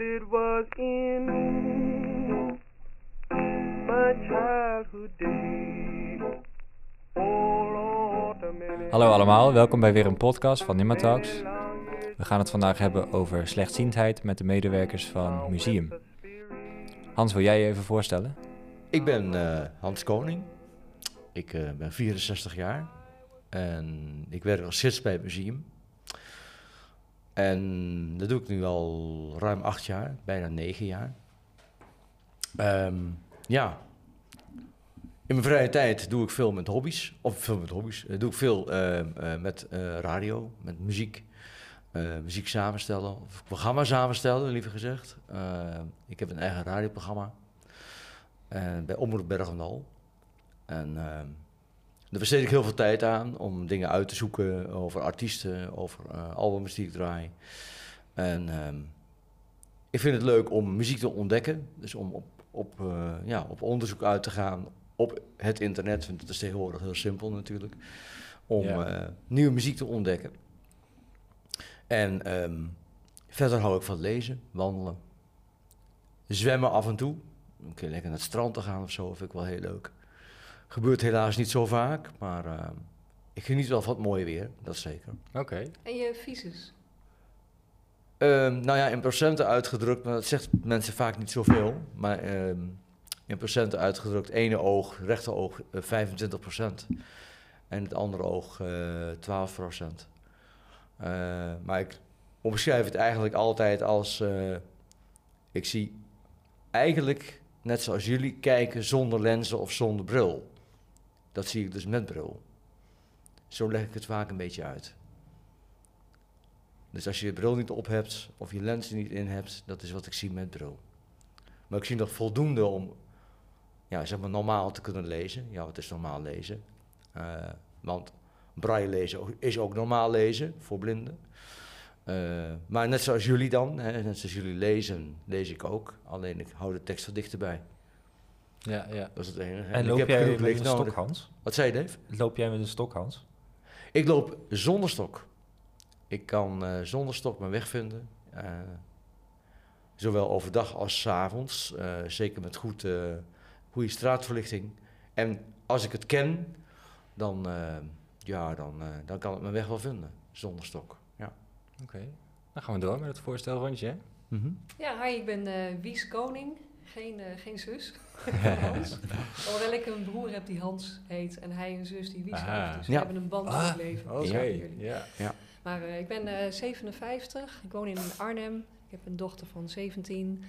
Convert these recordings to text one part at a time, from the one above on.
It was in my childhood days. Oh, Hallo allemaal, welkom bij weer een podcast van Nimma Talks. We gaan het vandaag hebben over slechtziendheid met de medewerkers van Museum. Hans, wil jij je even voorstellen? Ik ben eh, Hans Koning. Ik eh, ben 64 jaar. En ik werk als gids bij het museum. En dat doe ik nu al ruim acht jaar, bijna negen jaar. Ehm, ja. In mijn vrije tijd doe ik veel met hobby's. Of veel met hobby's. Eh, doe ik veel eh, eh, met eh, radio, met muziek. muziek samenstellen, of programma samenstellen, liever gezegd. Ik heb een eigen radioprogramma. Bij Omroep Bergendal. En ehm, daar besteed ik heel veel tijd aan om dingen uit te zoeken over artiesten, over eh albums die ik draai. En ehm, ik vind het leuk om muziek te ontdekken. Dus om op, op, eh, ja, op onderzoek uit te gaan op het internet. Want dat is tegenwoordig heel simpel natuurlijk. Om Ja. eh, nieuwe muziek te ontdekken. En ehm, verder hou ik van lezen, wandelen. Zwemmen af en toe. Een keer lekker naar het strand te gaan of zo, vind ik wel heel leuk. Gebeurt helaas niet zo vaak, maar ehm, ik geniet wel van het mooie weer, dat zeker. Oké. En je visus? Ehm, nou ja, in procenten uitgedrukt, maar dat zegt mensen vaak niet zoveel. Maar ehm, in procenten uitgedrukt, ene oog, rechteroog eh 25% En het andere oog eh 12% maar ik omschrijf het eigenlijk altijd als... eh, ik zie eigenlijk, net zoals jullie, kijken zonder lenzen of zonder bril. Dat zie ik dus met bril. Zo leg ik het vaak een beetje uit. Dus als je je bril niet op hebt of je lens niet in hebt, dat is wat ik zie met bril. Maar ik zie nog voldoende om ja, zeg maar normaal te kunnen lezen. Ja, wat is normaal lezen? Eh, want braille lezen is ook normaal lezen voor blinden. Eh, maar net zoals jullie dan, hè, net zoals jullie lezen, lees ik ook. Alleen ik hou de tekst wat dichterbij. Ja, ja. Dat is het enige. En ik loop heb jij met een nodig. stok, Hans? Wat zei je, Dave? Loop jij met een stok, Hans? Ik loop zonder stok. Ik kan eh, zonder stok mijn weg vinden. eh, zowel overdag als 's avonds. eh, zeker met goed, eh, goede straatverlichting. En als ik het ken, dan, eh, ja, dan, eh, dan kan ik mijn weg wel vinden. Zonder stok. Ja. Oké. Dan gaan we door met het voorstelrondje. hè? Ja, hi, ik ben eh, Wies Koning. Geen, eh, geen zus Hans. Hoewel ik een broer heb die Hans heet en hij een zus die Wies Aha. heeft. Dus we Ja. hebben een band in Ah, het leven. Oké, Snap jullie? ja. Maar eh, ik ben eh, 57, ik woon in Arnhem. Ik heb een dochter van 17.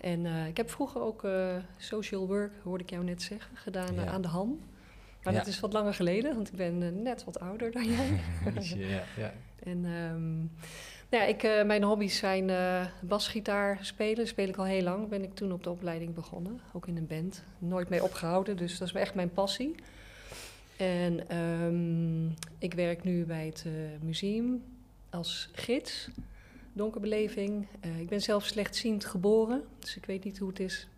En eh, ik heb vroeger ook eh, social work, hoorde ik jou net zeggen, gedaan eh, Ja. aan de ham. Maar Ja. dat is wat langer geleden, want ik ben eh, net wat ouder dan jij. ja, ja. En ehm, nou ik, eh, mijn hobby's zijn eh, basgitaar spelen. Speel ik al heel lang. Ben ik toen op de opleiding begonnen. Ook in een band. Nooit mee opgehouden. Dus dat is echt mijn passie. En ehm, ik werk nu bij het eh, museum als gids. Donkerbeleving. Ik ben zelf slechtziend geboren. Dus ik weet niet hoe het is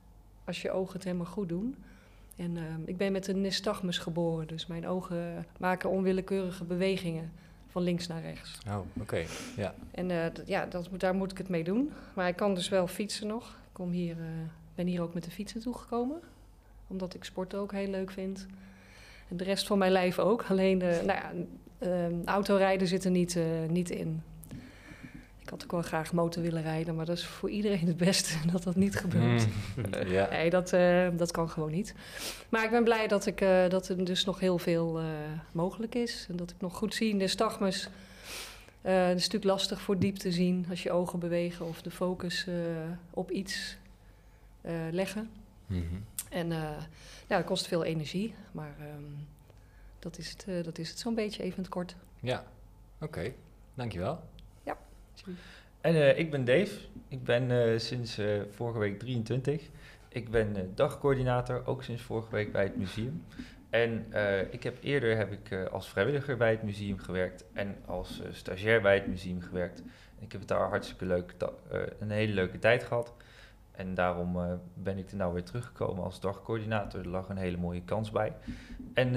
als je ogen het helemaal goed doen. En ehm, ik ben met een nystagmus geboren. Dus mijn ogen maken onwillekeurige bewegingen van links naar rechts. Oh, oké. Ja. En eh, ja, dat, moet- daar moet ik het mee doen. Maar ik kan dus wel fietsen nog. Ik kom hier, eh, ben hier ook met de fietsen toegekomen. Omdat ik sporten ook heel leuk vind. En de rest van mijn lijf ook. Alleen, eh, nou ja, eh, autorijden zit er niet, niet in. Ik had ook wel graag motor willen rijden, maar dat is voor iedereen het beste dat dat niet gebeurt. Mm. Nee, dat, eh, dat kan gewoon niet. Maar ik ben blij dat, ik, eh, dat er dus nog heel veel eh, mogelijk is. En dat ik nog goed zie in de stagmus. Het is natuurlijk lastig voor diep te zien als je ogen bewegen of de focus op iets leggen. Mhm. En ja, dat kost veel energie. Maar ehm, dat is het, dat is het zo'n beetje even in het kort. Ja, oké. Dankjewel. En eh, ik ben Dave. Ik ben eh, sinds eh, vorige week 23. Ik ben dagcoördinator, ook sinds vorige week bij het museum. En ik heb eerder heb ik, als vrijwilliger bij het museum gewerkt en als stagiair bij het museum gewerkt. Ik heb het daar hartstikke leuk, een hele leuke tijd gehad. En daarom ben ik er nou weer teruggekomen als dagcoördinator. Er lag een hele mooie kans bij. En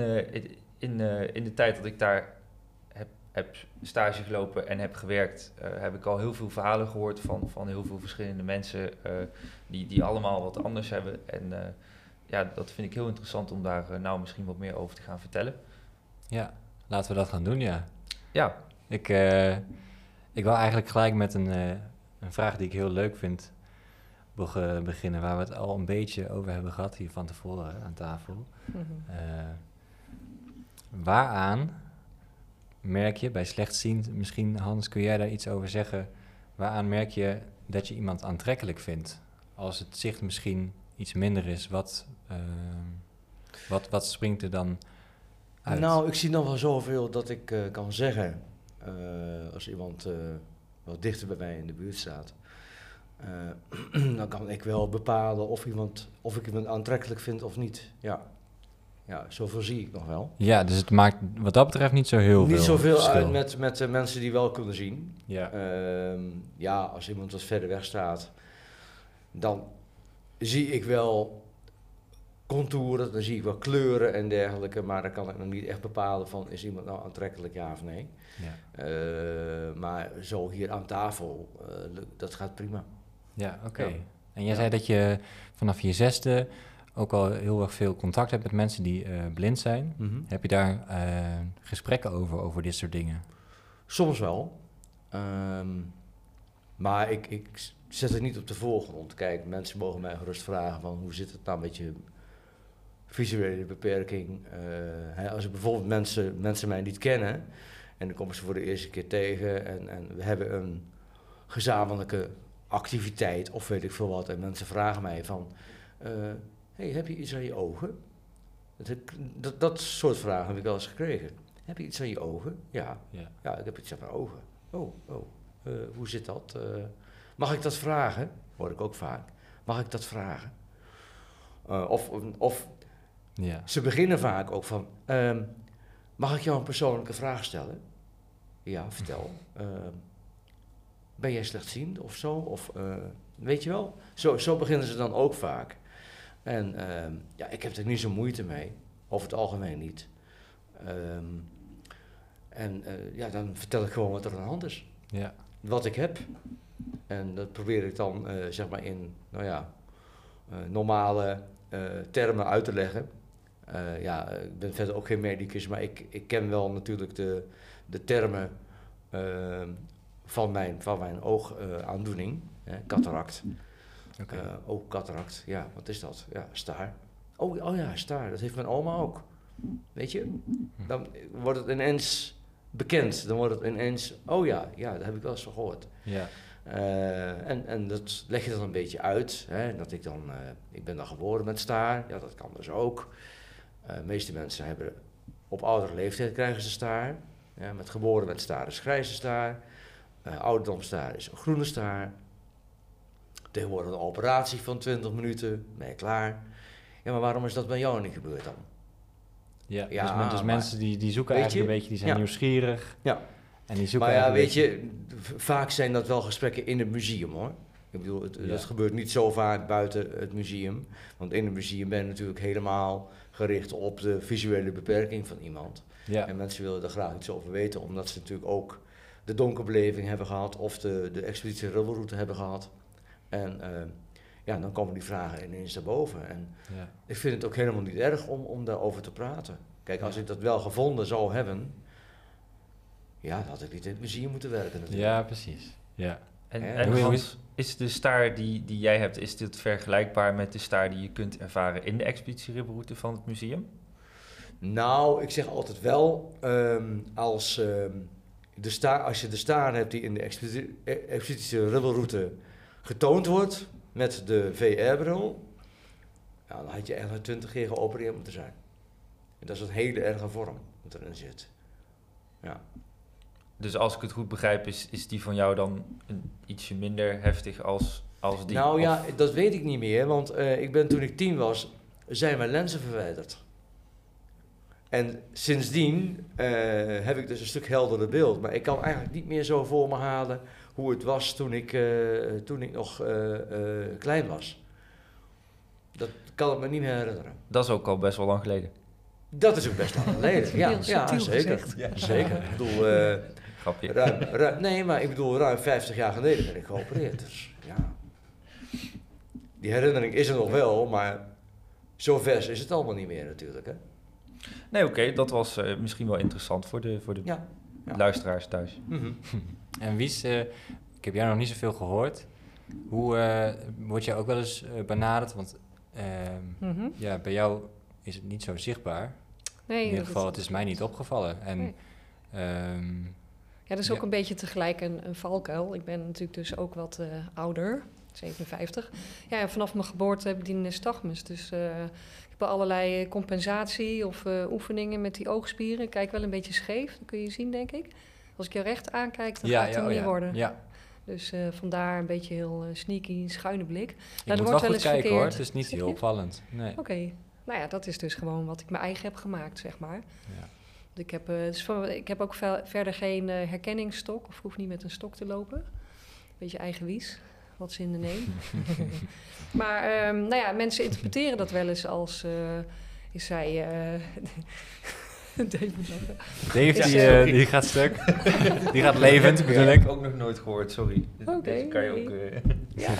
in, in de tijd dat ik daar heb stage gelopen en heb gewerkt, eh, heb ik al heel veel verhalen gehoord van, van heel veel verschillende mensen eh, die, die allemaal wat anders hebben. En eh, ja, dat vind ik heel interessant om daar nou misschien wat meer over te gaan vertellen. Ja, laten we dat gaan doen, ja. Ja, Ik, eh, ik wil eigenlijk gelijk met een, eh, een vraag die ik heel leuk vind beg- beginnen, waar we het al een beetje over hebben gehad hier van tevoren aan tafel. Eh, waaraan merk je bij slechtziend, misschien Hans, kun jij daar iets over zeggen? Waaraan merk je dat je iemand aantrekkelijk vindt? Als het zicht misschien iets minder is, wat, eh, wat, wat springt er dan uit? Nou, ik zie nog wel zoveel dat ik eh, kan zeggen. eh, als iemand wat dichter bij mij in de buurt staat. dan kan ik wel bepalen of, iemand, of ik iemand aantrekkelijk vind of niet. Ja, ja zoveel zie ik nog wel. Ja, dus het maakt wat dat betreft niet zo heel veel niet zoveel verschil. uit met, met de mensen die wel kunnen zien. Ja. Ehm, ja, als iemand wat verder weg staat, dan zie ik wel contouren, dan zie ik wel kleuren en dergelijke, maar dan kan ik nog niet echt bepalen van is iemand nou aantrekkelijk ja of nee. Ja, Eh, maar zo hier aan tafel, eh, dat gaat prima. ja oké. Ja. En jij Ja. zei dat je vanaf je zesde ook al heel erg veel contact hebt met mensen die eh, blind zijn. Heb je daar eh, gesprekken over, over dit soort dingen? Soms wel. Ehm, maar ik, ik zet het niet op de voorgrond. Kijk, mensen mogen mij gerust vragen van hoe zit het nou met je visuele beperking. Eh, hè, als ik bijvoorbeeld mensen, mensen mij niet kennen en dan komen ze voor de eerste keer tegen en, en we hebben een gezamenlijke activiteit of weet ik veel wat en mensen vragen mij van, hey, heb je iets aan je ogen? Dat, heb- dat, dat soort vragen heb ik wel eens gekregen. Heb je iets aan je ogen? Ja. Ja. Ja, ik heb iets aan mijn ogen. Oh, oh. eh, hoe zit dat? Eh, mag ik dat vragen? Hoor ik ook vaak. Mag ik dat vragen? Eh, of, of Ja. ze beginnen vaak ook van... ehm, mag ik jou een persoonlijke vraag stellen? Ja, vertel. Ehm, ben jij slechtziend of zo? Of weet je wel? Zo, zo beginnen ze dan ook vaak. En ehm, ja, ik heb er niet zo moeite mee. Over het algemeen niet. Ehm, en eh, ja, dan vertel ik gewoon wat er aan de hand is. Ja. Wat ik heb. En dat probeer ik dan eh, zeg maar in nou ja, eh, normale termen uit te leggen. Ja, ik ben verder ook geen medicus, maar ik, ik ken wel natuurlijk de, de termen ehm, van, mijn, van mijn oogaandoening. cataract. Oké. Eh, ook cataract, ja, wat is dat? Ja, staar. Oh, oh ja, staar, dat heeft mijn oma ook. Weet je? Dan wordt het ineens bekend. Dan wordt het ineens, oh ja, ja, dat heb ik wel eens gehoord. ja. Eh, en, en dat leg je dan een beetje uit. Hè, dat ik dan, eh, ik ben dan geboren met staar, ja, dat kan dus ook. De meeste mensen hebben, op oudere leeftijd krijgen ze staar. Ja, met geboren met staar is grijze staar. Ouderdomstaar is groene staar. Tegenwoordig een operatie van 20 minuten, ben je klaar. Ja, maar waarom is dat bij jou niet gebeurd dan? Ja, Ja, dus, men- dus maar- mensen die, die zoeken eigenlijk je? een beetje, die zijn Ja. nieuwsgierig. Ja. En die zoeken Maar ja, weet je, vaak zijn dat wel gesprekken in het museum hoor. Ik bedoel, het, Ja. dat gebeurt niet zo vaak buiten het museum. Want in het museum ben je natuurlijk helemaal gericht op de visuele beperking van iemand. Ja. En mensen willen er graag iets over weten, omdat ze natuurlijk ook de donkerbeleving hebben gehad of de, de expeditie hebben gehad. En eh, ja, dan komen die vragen ineens naar boven. En Ja. ik vind het ook helemaal niet erg om, om daarover te praten. Kijk, als Ja. ik dat wel gevonden zou hebben, ja, dan had ik niet in het museum moeten werken natuurlijk. ja, precies. Ja. En, en Hans, is de staar die, die jij hebt, is dit vergelijkbaar met de staar die je kunt ervaren in de expeditieribberoute van het museum? Nou, ik zeg altijd wel, ehm, als, ehm, de staar, als je de staar hebt die in de expeditie, expeditie Rubbelroute getoond wordt met de VR-bril, ja, dan had je eigenlijk 20 keer geopereerd moeten zijn. En dat is een hele erge vorm wat erin zit. Ja. Dus als ik het goed begrijp, is, is die van jou dan een, ietsje minder heftig als, als die? Nou Of- ja, dat weet ik niet meer, want eh, ik ben toen ik tien was, zijn mijn lenzen verwijderd. En sindsdien eh, heb ik dus een stuk helderder beeld. Maar ik kan eigenlijk niet meer zo voor me halen hoe het was toen ik, eh, toen ik nog eh, eh, klein was. Dat kan ik me niet meer herinneren. Dat is ook al best wel lang geleden. Dat is ook best lang geleden. Ja, zeker. Ja. Zeker. Ik bedoel, eh, Grapje. ruim, ruim- nee, maar ik bedoel, ruim 50 jaar geleden ben ik geopereerd. Dus ja. Die herinnering is er nog wel, maar zo vers is het allemaal niet meer natuurlijk. Hè? Nee, oké, dat was eh, misschien wel interessant voor de, voor de Ja. Ja. luisteraars thuis. Mhm. En Wies, eh, ik heb jou nog niet zoveel gehoord. Hoe eh, word jij ook wel eens eh, benaderd? Want ehm, Mhm. ja, bij jou is het niet zo zichtbaar. Nee, In ieder geval, het is mij niet opgevallen. En Nee. ehm, Ja, dat is Ja. ook een beetje tegelijk een, een valkuil. Ik ben natuurlijk dus ook wat ouder, 57. Ja, en vanaf mijn geboorte heb ik die nystagmus. Dus ik heb allerlei compensatie of oefeningen met die oogspieren. Ik kijk wel een beetje scheef, dat kun je zien, denk ik. Als ik je recht aankijk, dan ja, gaat het hem oh niet ja, worden. ja. Dus eh, vandaar een beetje heel eh, sneaky, schuine blik. Je moet wordt wel goed kijken hoor. Het is niet heel opvallend. Nee. Oké, nou ja, dat is dus gewoon wat ik mijn eigen heb gemaakt, zeg maar. Ja. Ik heb, dus van- ik heb ook ve- verder geen herkenningsstok, of hoef niet met een stok te lopen. Beetje eigen wies, wat ze in de neem. maar ehm, nou ja, mensen interpreteren dat wel eens als, is zij... Dave. Dave, Is, die, eh, die gaat stuk. die gaat levend, Die bedoel heb ik. ik ook nog nooit gehoord, sorry. Oké, Deze kan je ook... eh, Ja,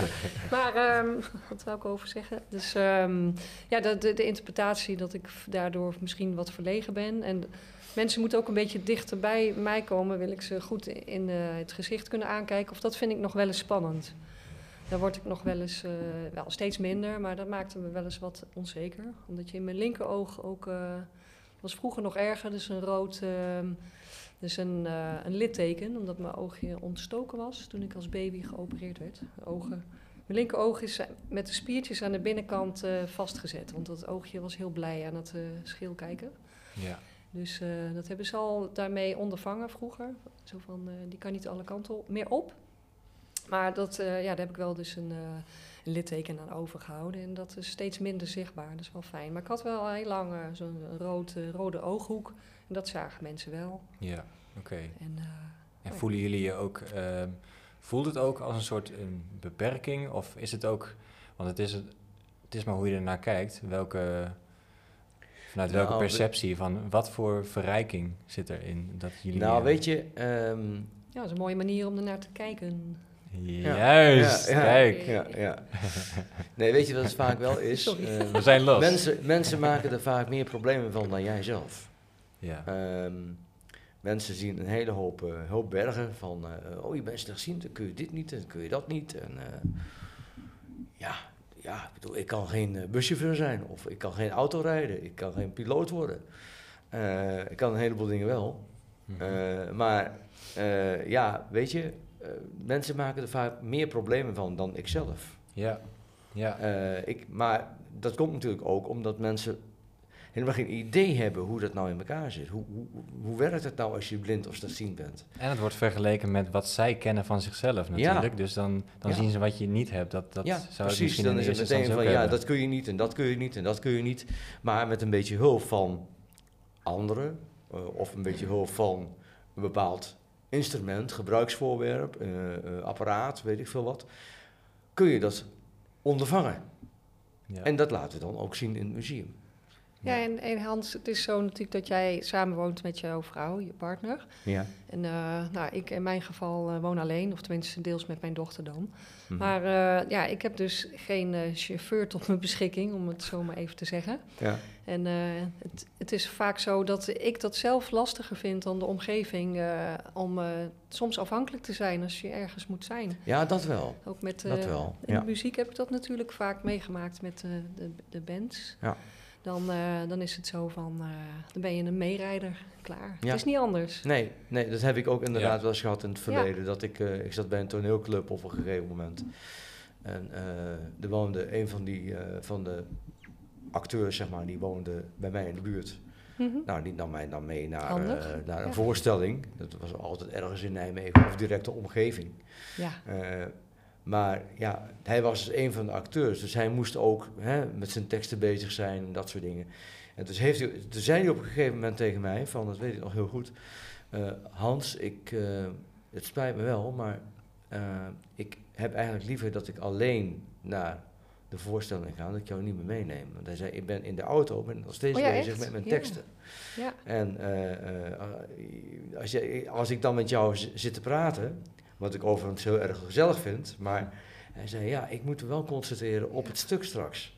maar ehm, wat wil ik over zeggen? Dus ehm, ja, de, de, de interpretatie dat ik daardoor misschien wat verlegen ben. En mensen moeten ook een beetje dichter bij mij komen. Wil ik ze goed in eh, het gezicht kunnen aankijken? Of dat vind ik nog wel eens spannend. Daar word ik nog wel eens, eh, wel steeds minder, maar dat maakte me wel eens wat onzeker. Omdat je in mijn linkeroog ook, eh was vroeger nog erger, dus een rood, ehm, dus een, eh, een litteken, omdat mijn oogje ontstoken was toen ik als baby geopereerd werd. Ogen. Mijn linkeroog is eh, met de spiertjes aan de binnenkant eh, vastgezet, want dat oogje was heel blij aan het schil kijken. Ja. Dus dat hebben ze al daarmee ondervangen vroeger. Zo van, die kan niet alle kanten op- meer op. Maar dat, ja, daar heb ik wel dus een, een litteken aan overgehouden. En dat is steeds minder zichtbaar. Dat is wel fijn. Maar ik had wel heel lang eh, zo'n rood, eh, rode ooghoek. En dat zagen mensen wel. Ja, oké. En, eh, En voelen jullie je ook, ehm, voelt het ook als een soort een beperking? Of is het ook, want het is, het het is maar hoe je ernaar kijkt, welke, vanuit welke Nou, perceptie van wat voor verrijking zit erin dat jullie... Nou, weet je, ehm, ja, dat is een mooie manier om ernaar te kijken. Juist, Ja, ja. kijk. ja, ja. Nee, weet je wat het vaak wel is? Ehm, We zijn los. mensen, mensen maken er vaak meer problemen van dan jij zelf. Ja, Ehm, mensen zien een hele hoop, eh, hoop bergen van, eh, oh je bent slechtziend, dan kun je dit niet en dan kun je dat niet. En, eh, ja, ja, ik bedoel, ik kan geen eh, buschauffeur zijn of ik kan geen auto rijden, ik kan geen piloot worden. Eh, ik kan een heleboel dingen wel. Mhm. Eh, maar eh, ja, weet je, eh, mensen maken er vaak meer problemen van dan ik zelf. ja, ja. Eh, ik, maar dat komt natuurlijk ook omdat mensen helemaal geen idee hebben hoe dat nou in elkaar zit. Hoe, hoe, hoe werkt het nou als je blind of slechtziend bent? En het wordt vergeleken met wat zij kennen van zichzelf natuurlijk. Dus dan, dan Ja. zien ze wat je niet hebt. Dat, dat ja, zou precies. misschien Dan is het meteen van ja, hebben. dat kun je niet en dat kun je niet en dat kun je niet. Maar met een beetje hulp van anderen eh, of een beetje hulp van een bepaald instrument, gebruiksvoorwerp, eh, eh, apparaat, weet ik veel wat, kun je dat ondervangen. Ja. En dat laten we dan ook zien in het museum. Ja, en, en Hans, het is zo natuurlijk dat jij samenwoont met jouw vrouw, je partner. Ja. En eh, nou, ik in mijn geval eh, woon alleen, of tenminste deels met mijn dochter dan. Mhm. Maar eh, ja, ik heb dus geen chauffeur tot mijn beschikking, om het zo maar even te zeggen. ja. En het, het is vaak zo dat ik dat zelf lastiger vind dan de omgeving om soms afhankelijk te zijn als je ergens moet zijn. ja, dat wel. Ook met Dat wel, in ja. de muziek heb ik dat natuurlijk vaak meegemaakt met de, de bands. Ja. Dan, eh, dan is het zo van, eh, dan ben je een meerijder, klaar. Ja. Het is niet anders. Nee, nee, dat heb ik ook inderdaad Ja. wel eens gehad in het verleden. Dat ik, eh, ik zat bij een toneelclub op een gegeven moment. En eh, er woonde een van, die, eh, van de acteurs, zeg maar, die woonde bij mij in de buurt. Mhm. Nou, die nam mij dan mee naar, eh, naar een ja. voorstelling. Dat was altijd ergens in Nijmegen of directe omgeving. Ja, Eh, maar ja, hij was een van de acteurs, dus hij moest ook hè, met zijn teksten bezig zijn en dat soort dingen. En dus heeft hij, toen zei hij op een gegeven moment tegen mij, van dat weet ik nog heel goed, eh, Hans, ik, eh, het spijt me wel, maar eh, ik heb eigenlijk liever dat ik alleen naar de voorstelling gaan dat ik jou niet meer meeneem. Want hij zei, ik ben in de auto, ben nog steeds Oh ja, bezig echt? met mijn Ja. teksten. Ja. En als, je, als ik dan met jou zit te praten, wat ik overigens heel erg gezellig vind, maar hij zei, ja, ik moet me wel concentreren op het stuk straks.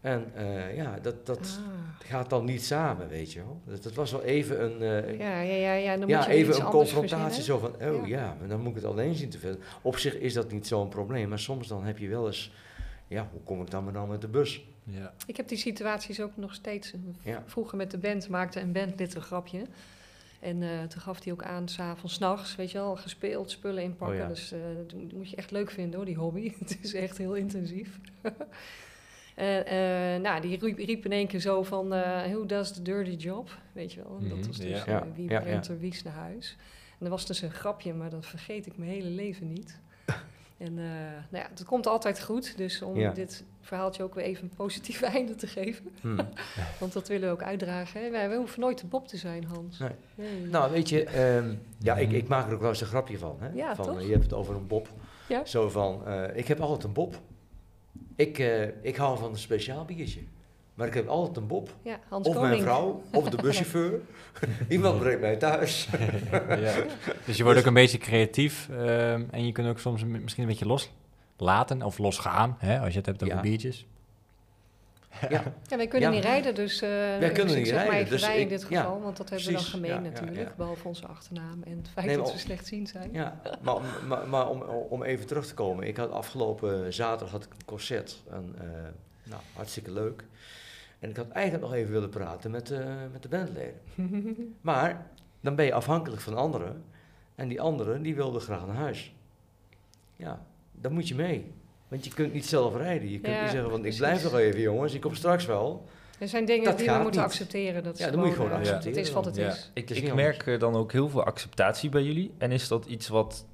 En eh, ja, dat, dat Ah. gaat dan niet samen, weet je wel. Dat, dat was wel even een, eh, Ja, ja, ja, ja. Dan ja, moet je even iets een confrontatie. Zo van, oh Ja. ja. maar dan moet ik het alleen zien te vinden. Op zich is dat niet zo'n probleem, maar soms dan heb je wel eens, ja, hoe kom ik dan maar dan met de bus? Ja. Ik heb die situaties ook nog steeds. Ja. Vroeger met de band maakte een bandlid een grapje. En eh, toen gaf hij ook aan, s'avonds, nachts, weet je wel, gespeeld, spullen inpakken. Oh ja. Dus eh, dat moet- je echt leuk vinden hoor, die hobby. Het is echt heel intensief. En eh, nou, die riep, riep in één keer zo van, who does the dirty job? Weet je wel, dat Mhm, was dus ja. wie brengt ja. er wies naar huis. En dat was dus een grapje, maar dat vergeet ik mijn hele leven niet. En eh, nou ja, het komt altijd goed, dus om Ja. dit verhaaltje ook weer even een positief einde te geven. Hm. Want dat willen we ook uitdragen. Hè? Wij, wij hoeven nooit de Bob te zijn, Hans. Nee. Nee. Nou, weet je, ehm, ja, ik, ik maak er ook wel eens een grapje van. Hè? Ja, van toch? je hebt het over een bob. Ja. Zo van, eh, ik heb altijd een bob. Ik, eh, ik hou van een speciaal biertje. Maar ik heb altijd een bob. ja, Hans Of Koning. mijn vrouw, of de buschauffeur. Iemand brengt mij thuis. ja. Dus je wordt ook een beetje creatief ehm, en je kunt ook soms misschien een beetje loslaten of losgaan, hè, als je het hebt over Ja. biertjes. Ja, Ja, wij kunnen Ja. niet rijden, dus eh Wij kunnen ik niet zeg rijden, dus wij in dit ja, geval, want dat hebben we dan gemeen natuurlijk, ja. behalve onze achternaam en het feit Nee, dat maar- we slechtziend zijn. ja. Maar, om- maar, maar om, om even terug te komen. Ik had afgelopen zaterdag had ik een concert. En, eh, nou, hartstikke leuk. En ik had eigenlijk nog even willen praten met, eh, met de bandleden. Maar dan ben je afhankelijk van anderen. En die anderen die wilden graag naar huis. Ja, dan moet je mee. Want je kunt niet zelf rijden. Je kunt Ja, niet zeggen van ik blijf nog even jongens, ik kom straks wel. Er zijn dingen Dat die we moeten niet. accepteren. Dat is Ja, dat moet je gewoon eh, accepteren Het is wat het Ja. is. Ik, is ik niet merk eh, dan ook heel veel acceptatie bij jullie. En is dat iets wat,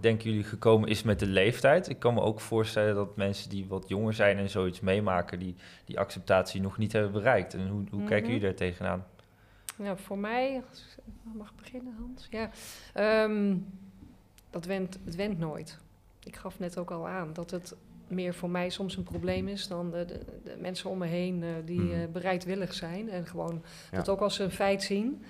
denken jullie, gekomen is met de leeftijd? Ik kan me ook voorstellen dat mensen die wat jonger zijn en zoiets meemaken, die die acceptatie nog niet hebben bereikt. En hoe, hoe kijken Mhm. jullie daar tegenaan? Ja, voor mij, als ik mag ik beginnen Hans? Ja, Ehm, dat went, het went nooit. Ik gaf net ook al aan dat het meer voor mij soms een probleem is dan de, de, de mensen om me heen eh, die Mhm. eh, bereidwillig zijn en gewoon Ja. dat ook als een feit zien.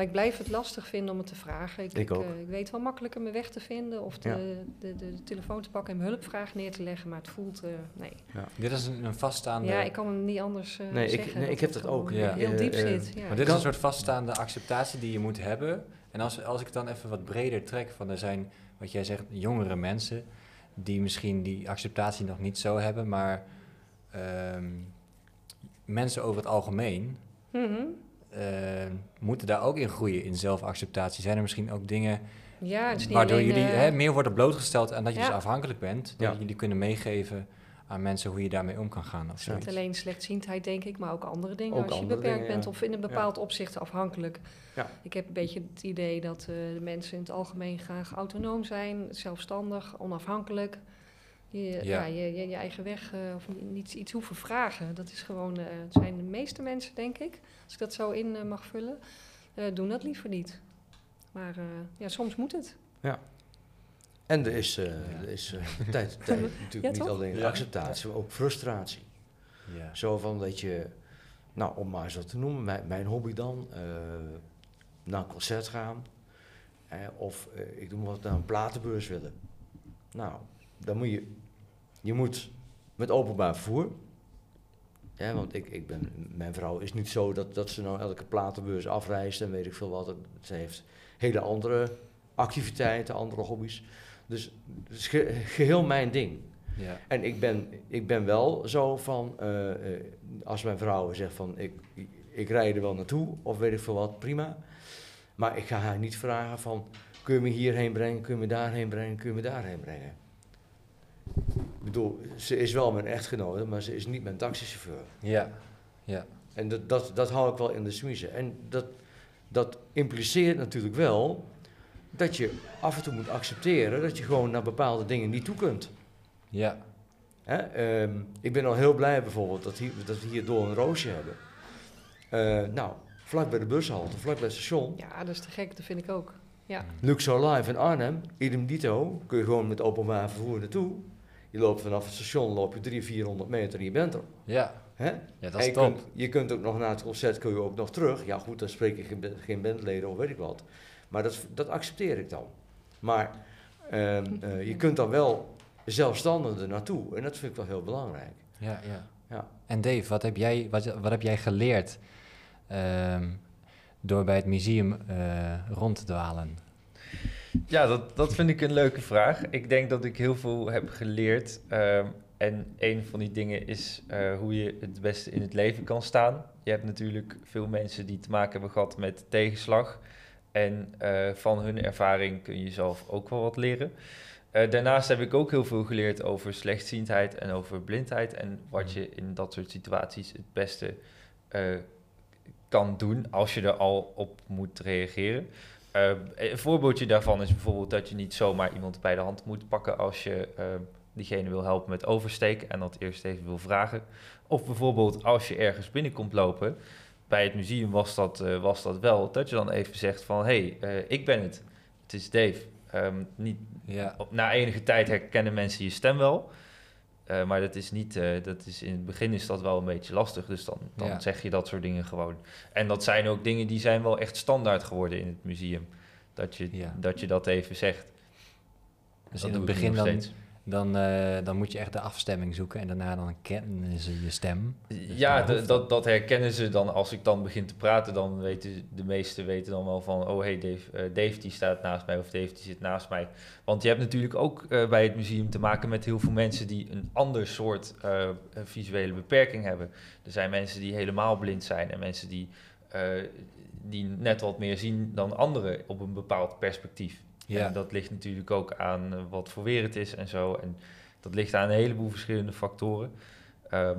Maar ik blijf het lastig vinden om het te vragen. Ik, Ik ook. eh, ik weet wel makkelijker mijn weg te vinden of de, Ja. de, de, de telefoon te pakken en mijn hulpvraag neer te leggen, maar het voelt, eh, nee. Dit is een, een vaststaande... Ja, ik kan hem niet anders eh, Nee, ik- zeggen. nee, ik heb dat ook. Ja. heel diep zit. Ja. Maar dit is een soort vaststaande acceptatie die je moet hebben. En als, als ik het dan even wat breder trek, van er zijn, wat jij zegt, jongere mensen die misschien die acceptatie nog niet zo hebben, maar ehm, mensen over het algemeen Mhm. Ehm, moeten daar ook in groeien in zelfacceptatie. Zijn er misschien ook dingen Ja, waardoor alleen, jullie eh, hè, meer worden blootgesteld en dat je ja. dus afhankelijk bent, dat Ja. jullie kunnen meegeven aan mensen hoe je daarmee om kan gaan of. Niet alleen slechtziendheid, denk ik, maar ook andere dingen. Ook als je beperkt dingen, bent ja. of in een bepaald opzicht afhankelijk. Ja. Ik heb een beetje het idee dat eh, de mensen in het algemeen graag autonoom zijn, zelfstandig, onafhankelijk. Je, ja. Ja. je, je, je eigen weg eh, of ni- niet iets hoeven vragen. Dat is gewoon, eh, het zijn de meeste mensen, denk ik, als ik dat zo in eh, mag vullen, eh, doen dat liever niet. Maar eh, ja, soms moet het. En er is, eh, er is eh, tijd, tijd natuurlijk Ja, niet alleen Ja. acceptatie, maar ook frustratie. Ja. Zo van dat je, nou om maar eens wat te noemen, mijn, mijn hobby dan, eh, naar een concert gaan. eh, of eh, ik doe wat naar een platenbeurs willen. Nou, dan moet je, je moet met openbaar vervoer. Ja, want ik, ik ben, mijn vrouw is niet zo dat, dat ze nou elke platenbeurs afreist en weet ik veel wat. Ze heeft hele andere activiteiten, andere hobby's. Dus het is ge- geheel mijn ding. Ja. En ik ben, ik ben wel zo van, eh, eh, als mijn vrouw zegt van ik, ik rijd er wel naartoe of weet ik veel wat, prima. Maar ik ga haar niet vragen van, kun je me hierheen brengen, kun je me daarheen brengen, kun je me daarheen brengen. Ik bedoel, ze is wel mijn echtgenote, maar ze is niet mijn taxichauffeur. Ja. ja. En dat, dat, dat hou ik wel in de smiezen. En dat, dat impliceert natuurlijk wel dat je af en toe moet accepteren dat je gewoon naar bepaalde dingen niet toe kunt. Ja. Hè? ehm, ik ben al heel blij bijvoorbeeld dat, hier, dat we hier door een roosje hebben. Eh, nou, vlak bij de bushalte, vlak bij het station. Ja, dat is te gek, dat vind ik ook. Ja. Luxor Live in Arnhem, idem dito, kun je gewoon met openbaar vervoer naartoe. Je loopt vanaf het station, loop je 300, 400 meter en je bent er. Ja, Hè? ja dat is je, top. kunt, je kunt ook nog na het concert kun je ook nog terug. Ja goed, dan spreek ik geen, geen bandleden of weet ik wat. Maar dat, dat accepteer ik dan. Maar ehm, eh, je kunt dan wel zelfstandig er naartoe. En dat vind ik wel heel belangrijk. Ja, ja. Ja. En Dave, wat heb jij, wat, wat heb jij geleerd ehm, door bij het museum eh, rond te dwalen? Ja, dat, dat vind ik een leuke vraag. Ik denk dat ik heel veel heb geleerd. ehm, en een van die dingen is eh, hoe je het beste in het leven kan staan. Je hebt natuurlijk veel mensen die te maken hebben gehad met tegenslag. En eh, van hun ervaring kun je zelf ook wel wat leren. Eh, daarnaast heb ik ook heel veel geleerd over slechtziendheid en over blindheid. En wat je in dat soort situaties het beste kan doen als je er al op moet reageren. Uh, een voorbeeldje daarvan is bijvoorbeeld dat je niet zomaar iemand bij de hand moet pakken als je uh, diegene wil helpen met oversteken en dat eerst even wil vragen. Of bijvoorbeeld als je ergens binnenkomt lopen, bij het museum was dat, uh, was dat wel, dat je dan even zegt van hé, hey, ik ben het, het is Dave. Um, niet, Ja. op- Na enige tijd herkennen mensen je stem wel. Uh, maar dat is niet, uh, dat is in het begin is dat wel een beetje lastig. Dus dan, dan Ja. zeg je dat soort dingen gewoon. En dat zijn ook dingen die zijn wel echt standaard geworden in het museum. Dat je Ja. dat, je dat even zegt. Dus Dat in het begin dan, steeds. Dan, eh, dan moet je echt de afstemming zoeken en daarna dan kennen ze je stem. Dus Ja, de- dat, dat herkennen ze dan. Als ik dan begin te praten, dan weten de meesten weten dan wel van... oh, hey Dave, eh, Dave die staat naast mij of Dave die zit naast mij. Want je hebt natuurlijk ook eh, bij het museum te maken met heel veel mensen... die een ander soort visuele beperking hebben. Er zijn mensen die helemaal blind zijn en mensen die, die net wat meer zien dan anderen op een bepaald perspectief. Ja. En dat ligt natuurlijk ook aan eh, wat voor weer het is en zo. En dat ligt aan een heleboel verschillende factoren. Ehm,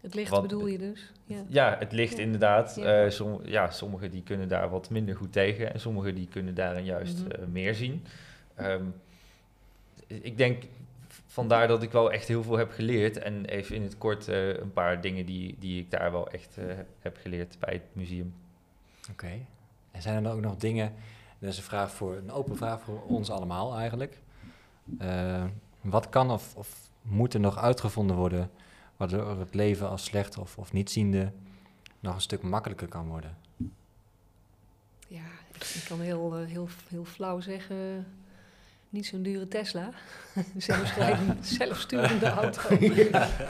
Het licht Want- bedoel je dus? Ja. ja, het ligt Ja. inderdaad. Ja. eh, som, ja, sommigen die kunnen daar wat minder goed tegen en sommigen die kunnen daarin juist Mhm. eh, meer zien. Ehm, ik denk vandaar dat ik wel echt heel veel heb geleerd en even in het kort eh, een paar dingen die, die ik daar wel echt eh, heb geleerd bij het museum. Oké. En zijn er dan ook nog dingen, dat is een, vraag voor, een open vraag voor ons allemaal eigenlijk. Eh, wat kan of, of moet er nog uitgevonden worden waardoor het leven als slecht of, of nietziende nog een stuk makkelijker kan worden? Ja, ik, kan heel, eh, heel, heel flauw zeggen, niet zo'n dure Tesla. Zelfrijdende, zelfsturende auto.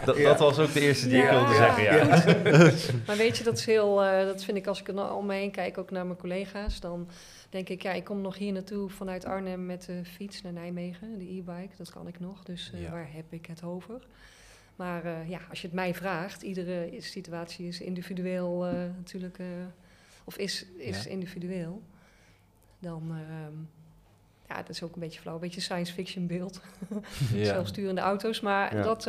Dat, Ja. dat was ook de eerste die ik wilde ja, zeggen, ja. Maar weet je, dat is heel, eh, dat vind ik als ik er om me heen kijk, ook naar mijn collega's, dan denk ik, ja, ik kom nog hier naartoe vanuit Arnhem met de fiets naar Nijmegen, de e-bike, dat kan ik nog, dus eh, Ja. waar heb ik het over? Maar eh, ja, als je het mij vraagt, iedere situatie is individueel eh, natuurlijk, of is, is Ja. individueel, dan, ehm, ja, dat is ook een beetje flauw, een beetje science fiction beeld zelfsturende auto's. Maar Ja. dat,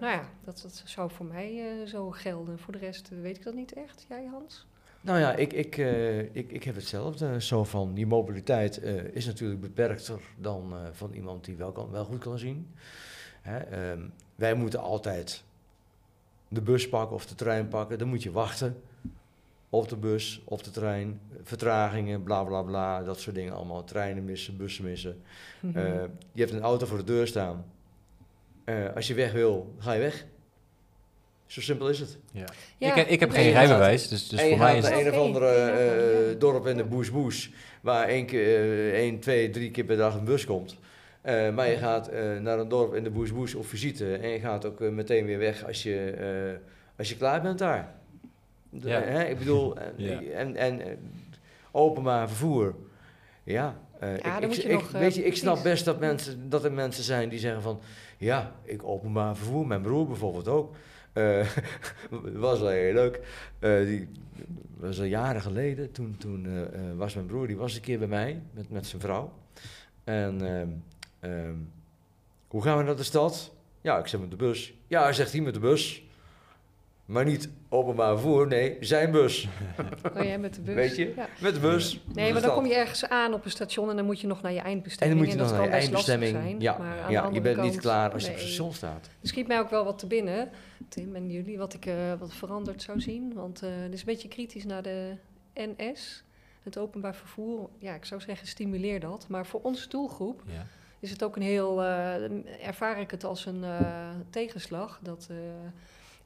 nou ja, dat, dat zou voor mij zo gelden. Voor de rest weet ik dat niet echt. Jij, Hans? Nou ja, ik, ik, eh, ik, ik heb hetzelfde. Zo van, die mobiliteit eh, is natuurlijk beperkter dan eh, van iemand die wel, kan, wel goed kan zien. Hè, ehm, wij moeten altijd de bus pakken of de trein pakken. Dan moet je wachten op de bus, op de trein. Vertragingen, bla bla bla, dat soort dingen allemaal. Treinen missen, bussen missen. Mhm. Je hebt een auto voor de deur staan. Als je weg wil, ga je weg. Zo simpel is het. Ja. Ja, ik, heb- ik heb geen rijbewijs, dus, dus voor mij gaat is naar het... een of andere eh, dorp in de Boes Boes, waar één, keer, eh, één, twee, drie keer per dag een bus komt. Eh, maar je gaat eh, naar een dorp in de Boes Boes op visite en je gaat ook meteen weer weg als je, eh, als je klaar bent daar. De- Ja. hè, ik bedoel, en, Ja. en, en openbaar vervoer. Ja, eh, ik, dan ik, moet je ik- nog, weet je, ik snap best dat, mensen, dat er mensen zijn die zeggen van... Ja, ik openbaar vervoer, mijn broer bijvoorbeeld ook. Eh was wel heel leuk. Eh, was al jaren geleden. Toen, toen eh, was mijn broer, die was een keer bij mij met, met zijn vrouw. En ehm, ehm, hoe gaan we naar de stad? Ja, ik zeg met de bus. Ja, zegt hij met de bus. Maar niet openbaar vervoer, nee, zijn bus. Oh, jij met de bus? Weet je? Ja. Met de bus. Nee, maar dan kom je ergens aan op een station en dan moet je nog naar je En eindbestemming. dan moet je nog naar je eindbestemming. zijn. Ja, maar aan de ja je bent niet klaar als je op het station staat. Er schiet mij ook wel wat te binnen, Tim en jullie, wat ik eh, wat veranderd zou zien. Want eh het is een beetje kritisch naar de NS. Het openbaar vervoer, ja, ik zou zeggen stimuleer dat. Maar voor onze doelgroep Ja. is het ook een heel, eh, ervaar ik het als een eh, tegenslag dat eh,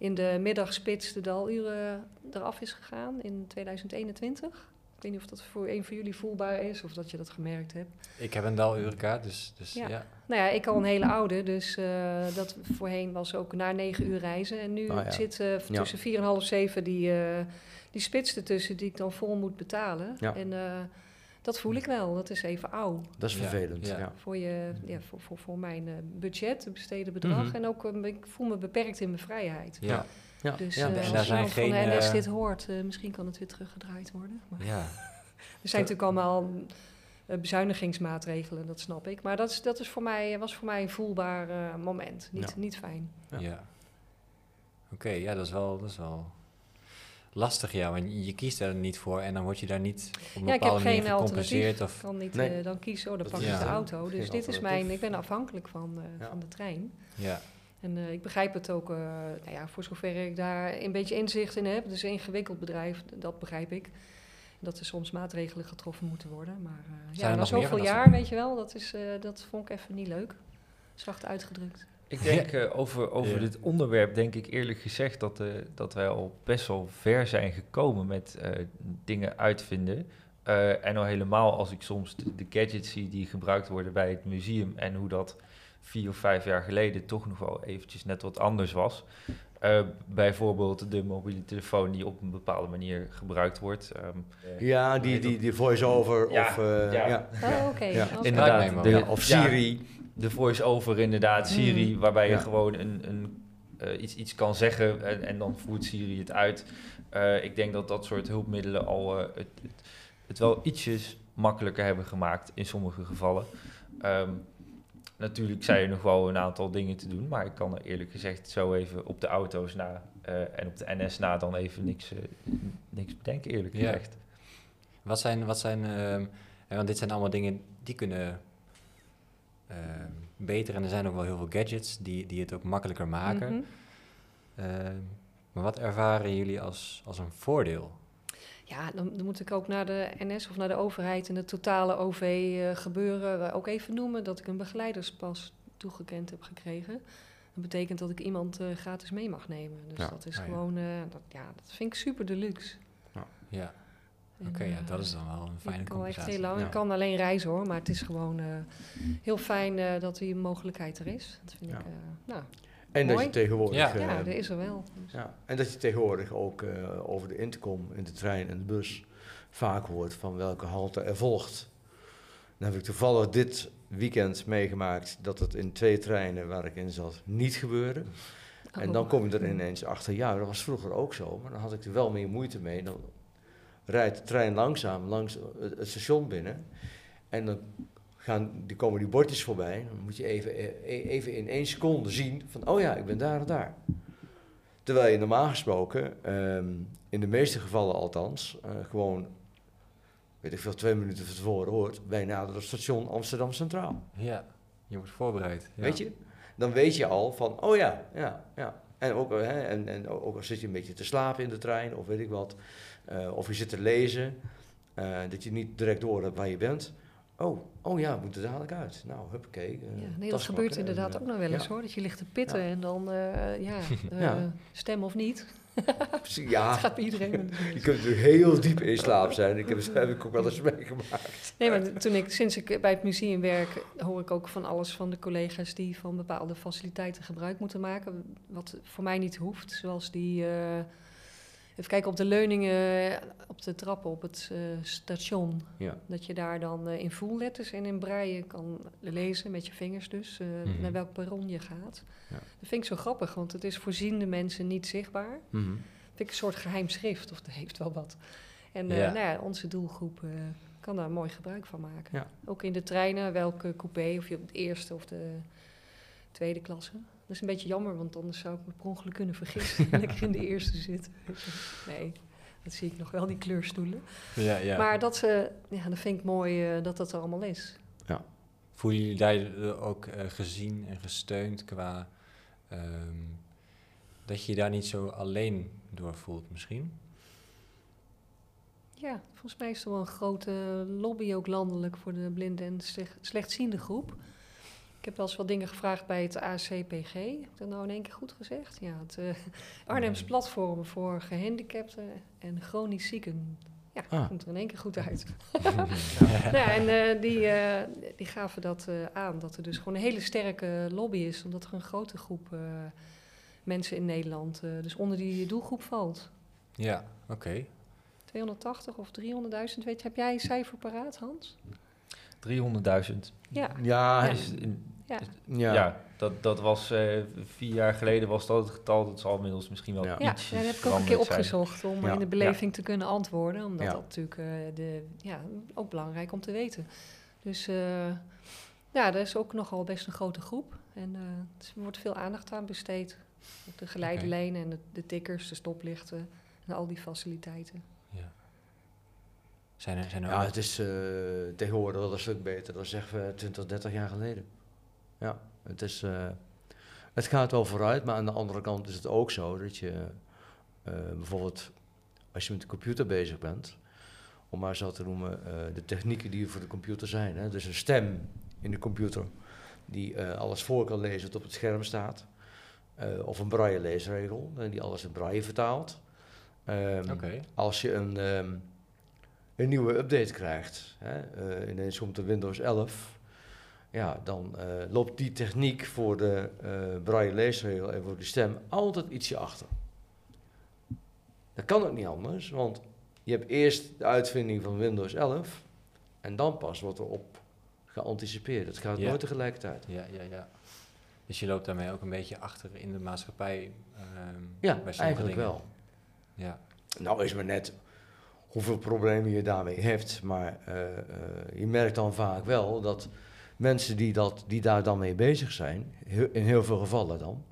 in de middagspits de daluren eraf is gegaan in 2021. Ik weet niet of dat voor een van jullie voelbaar is of dat je dat gemerkt hebt. Ik heb een dalurenkaart, dus, dus Ja. ja. Nou ja, ik al een hele oude, dus eh, dat voorheen was ook na negen uur reizen. En nu ja. zit eh, tussen vier en half zeven die, eh, die spits ertussen die ik dan vol moet betalen. Ja. En dat voel ik wel, dat is even oud. Dat is vervelend. ja. Ja. Voor, je, ja, voor, voor, voor mijn eh, budget, het besteden bedrag. Mhm. En ook, eh, ik voel me beperkt in mijn vrijheid. Ja. Ja. Dus ja, eh, best. en als daar zijn van geen, de NS eh, dit hoort, eh, misschien kan het weer teruggedraaid worden. Maar ja. er zijn natuurlijk allemaal eh, bezuinigingsmaatregelen, dat snap ik. Maar dat, is, dat is voor mij, was voor mij een voelbaar eh, moment. Niet, Ja. niet fijn. Ja. Ja. Oké, ja, dat is, wel, dat is wel lastig, ja. Want je kiest er niet voor en dan word je daar niet op een Ja, ik heb bepaalde manier geen gecompenseerd. alternatief. Ik Of, kan niet Nee. eh, dan kiezen, oh, dan Dat pak ik de auto. Geen Dus dit is mijn, ik ben afhankelijk van, eh, Ja. van de trein. ja. En eh, ik begrijp het ook, eh, nou ja, voor zover ik daar een beetje inzicht in heb. Het is een ingewikkeld bedrijf, dat begrijp ik. Dat er soms maatregelen getroffen moeten worden. Maar ja, na zoveel jaar, weet je wel, dat, is, eh, dat vond ik even niet leuk. Zacht uitgedrukt. Ik denk eh, over, over Ja. dit onderwerp, denk ik eerlijk gezegd dat, eh, dat wij al best wel ver zijn gekomen met eh, dingen uitvinden. En al helemaal als ik soms de, de gadgets zie die gebruikt worden bij het museum en hoe dat vier of vijf jaar geleden toch nog wel eventjes net wat anders was. Eh, bijvoorbeeld de mobiele telefoon die op een bepaalde manier gebruikt wordt. Ehm, Ja, die, die, die voice-over Ja, of... eh, ja. ja. Oh, oké. Inderdaad, de- of ja, Siri. de voice-over inderdaad, Siri, Mm. waarbij je Ja. gewoon een, een, eh, iets, iets kan zeggen en, en dan voert Siri het uit. Eh, ik denk dat dat soort hulpmiddelen al eh, het, het, het wel ietsjes makkelijker hebben gemaakt in sommige gevallen. Ehm, natuurlijk zijn er nog wel een aantal dingen te doen, maar ik kan er eerlijk gezegd zo even op de auto's na eh, en op de NS na dan even niks, eh, niks bedenken, eerlijk Ja. gezegd. Wat zijn, wat zijn ehm, hè, want dit zijn allemaal dingen die kunnen ehm, beter en er zijn ook wel heel veel gadgets die, die het ook makkelijker maken. Mhm. Ehm, maar wat ervaren jullie als, als een voordeel? Ja, dan, dan moet ik ook naar de NS of naar de overheid en het totale OV-gebeuren eh, ook even noemen dat ik een begeleiderspas toegekend heb gekregen. Dat betekent dat ik iemand eh, gratis mee mag nemen. Dus Ja. dat is Ah, ja. gewoon, eh, dat, ja, dat vind ik super deluxe. Ja, En, oké, ja, dat is dan wel een fijne ik kan echt compensatie. heel lang. Ja. Ik kan alleen reizen hoor, maar het is gewoon eh, heel fijn eh, dat die mogelijkheid er is. Dat vind Ja. ik, eh, nou, En dat je tegenwoordig... Ja. eh, ja, er is er wel. Dus. Ja, en dat je tegenwoordig ook eh, over de intercom in de trein en de bus vaak hoort van welke halte er volgt. Dan heb ik toevallig dit weekend meegemaakt dat het in twee treinen waar ik in zat niet gebeurde. En Oh. dan kom je er ineens achter, ja, dat was vroeger ook zo, maar dan had ik er wel meer moeite mee. Dan rijdt de trein langzaam langs het station binnen en dan gaan, die komen die bordjes voorbij. Dan moet je even, eh, even in één seconde zien van, oh ja, ik ben daar en daar. Terwijl je normaal gesproken, ehm, in de meeste gevallen althans, eh, gewoon, weet ik veel, twee minuten van tevoren hoort, wij naderen het station Amsterdam Centraal. Ja, je wordt voorbereid. Ja. Weet je? Dan weet je al van, oh ja, ja, ja. En ook, hè, en, en ook al zit je een beetje te slapen in de trein of weet ik wat, eh, of je zit te lezen, dat je niet direct door hebt waar je bent. Oh, oh ja, we moeten dadelijk uit. Nou, huppakee. eh, Ja, nee, dat gebeurt en, inderdaad eh, ook nog wel eens ja. hoor. Dat je ligt te pitten Ja. en dan, eh, ja, stem of niet. Ja, Het gaat bij iedereen. je kunt natuurlijk heel diep in slaap zijn. Ik heb, heb ik ook wel eens meegemaakt. Nee, maar toen ik, sinds ik bij het museum werk, hoor ik ook van alles van de collega's die van bepaalde faciliteiten gebruik moeten maken. Wat voor mij niet hoeft. Zoals die. Even kijken op de leuningen op de trappen op het eh, station. Ja. Dat je daar dan eh, in voelletters en in braille kan lezen, met je vingers dus, eh, Mhm. naar welk perron je gaat. Ja. Dat vind ik zo grappig, want het is voor ziende mensen niet zichtbaar. Mhm. vind ik een soort geheim schrift, of dat heeft wel wat. En Ja. nou ja, onze doelgroep kan daar mooi gebruik van maken. Ook in de treinen, welke coupé, of je op de eerste of de tweede klasse. Dat is een beetje jammer, want anders zou ik me per ongeluk kunnen vergissen. en lekker in de eerste zitten. Nee, dat zie ik nog wel, die kleurstoelen. Ja, ja. Maar dat, ze, ja, dat vind ik mooi eh, dat dat er allemaal is. Voelen jullie daar eh, ook eh, gezien en gesteund qua ehm, dat je je daar niet zo alleen door voelt misschien? Ja, volgens mij is er wel een grote lobby ook landelijk voor de blinde en slecht, slechtziende groep. Ik heb wel eens wat dingen gevraagd bij het ACPG. Heb ik dat nou in één keer goed gezegd? Ja, het uh, Arnhems Platform voor Gehandicapten en Chronisch Zieken. Ja, Ah. komt er in één keer goed uit. nou ja, en eh, die, eh, die gaven dat eh, aan, dat er dus gewoon een hele sterke lobby is, omdat er een grote groep eh, mensen in Nederland eh, dus onder die doelgroep valt. Ja, oké. 280 of 300.000, weet je, heb jij een cijfer paraat, Hans? 300.000. Ja, Ja, Is in- ja. ja. Ja, dat, dat was eh, vier jaar geleden was dat het getal. Dat zal inmiddels misschien wel Ja. Ja, ietsjes ja, dat heb ik ook een keer zijn. opgezocht om Ja, in de beleving te kunnen antwoorden. Omdat Ja. dat natuurlijk eh, de, ja, ook belangrijk om te weten. Dus eh, ja, dat is ook nogal best een grote groep. En eh, dus er wordt veel aandacht aan besteed. Ook de geleidelijnen en de, de tikkers, de stoplichten en al die faciliteiten. Ja. Zijn er, zijn er Ja, ook- het is eh, tegenwoordig wel een stuk beter dan zeggen we 20, 30 jaar geleden. Ja, het, is, eh, het gaat wel vooruit, maar aan de andere kant is het ook zo dat je eh, bijvoorbeeld als je met de computer bezig bent, om maar zo te noemen, de technieken die er voor de computer zijn. Hè? Dus een stem in de computer die alles voor kan lezen wat op het scherm staat. Of een braille leesregel die alles in braille vertaalt. Ehm, als je een, ehm, een nieuwe update krijgt, hè, eh, ineens komt de Windows 11, ja, dan eh, loopt die techniek voor de eh braille leesregel en voor de stem altijd ietsje achter. Dat kan ook niet anders, want je hebt eerst de uitvinding van Windows 11 en dan pas wordt erop geanticipeerd. Het gaat Ja. nooit tegelijkertijd. Ja, ja, ja. Dus je loopt daarmee ook een beetje achter in de maatschappij. ehm, Ja, bij eigenlijk dingen. wel. Ja, Nou is maar net hoeveel problemen je daarmee hebt. Maar eh, eh, je merkt dan vaak wel dat mensen die, dat, die daar dan mee bezig zijn, in heel veel gevallen dan,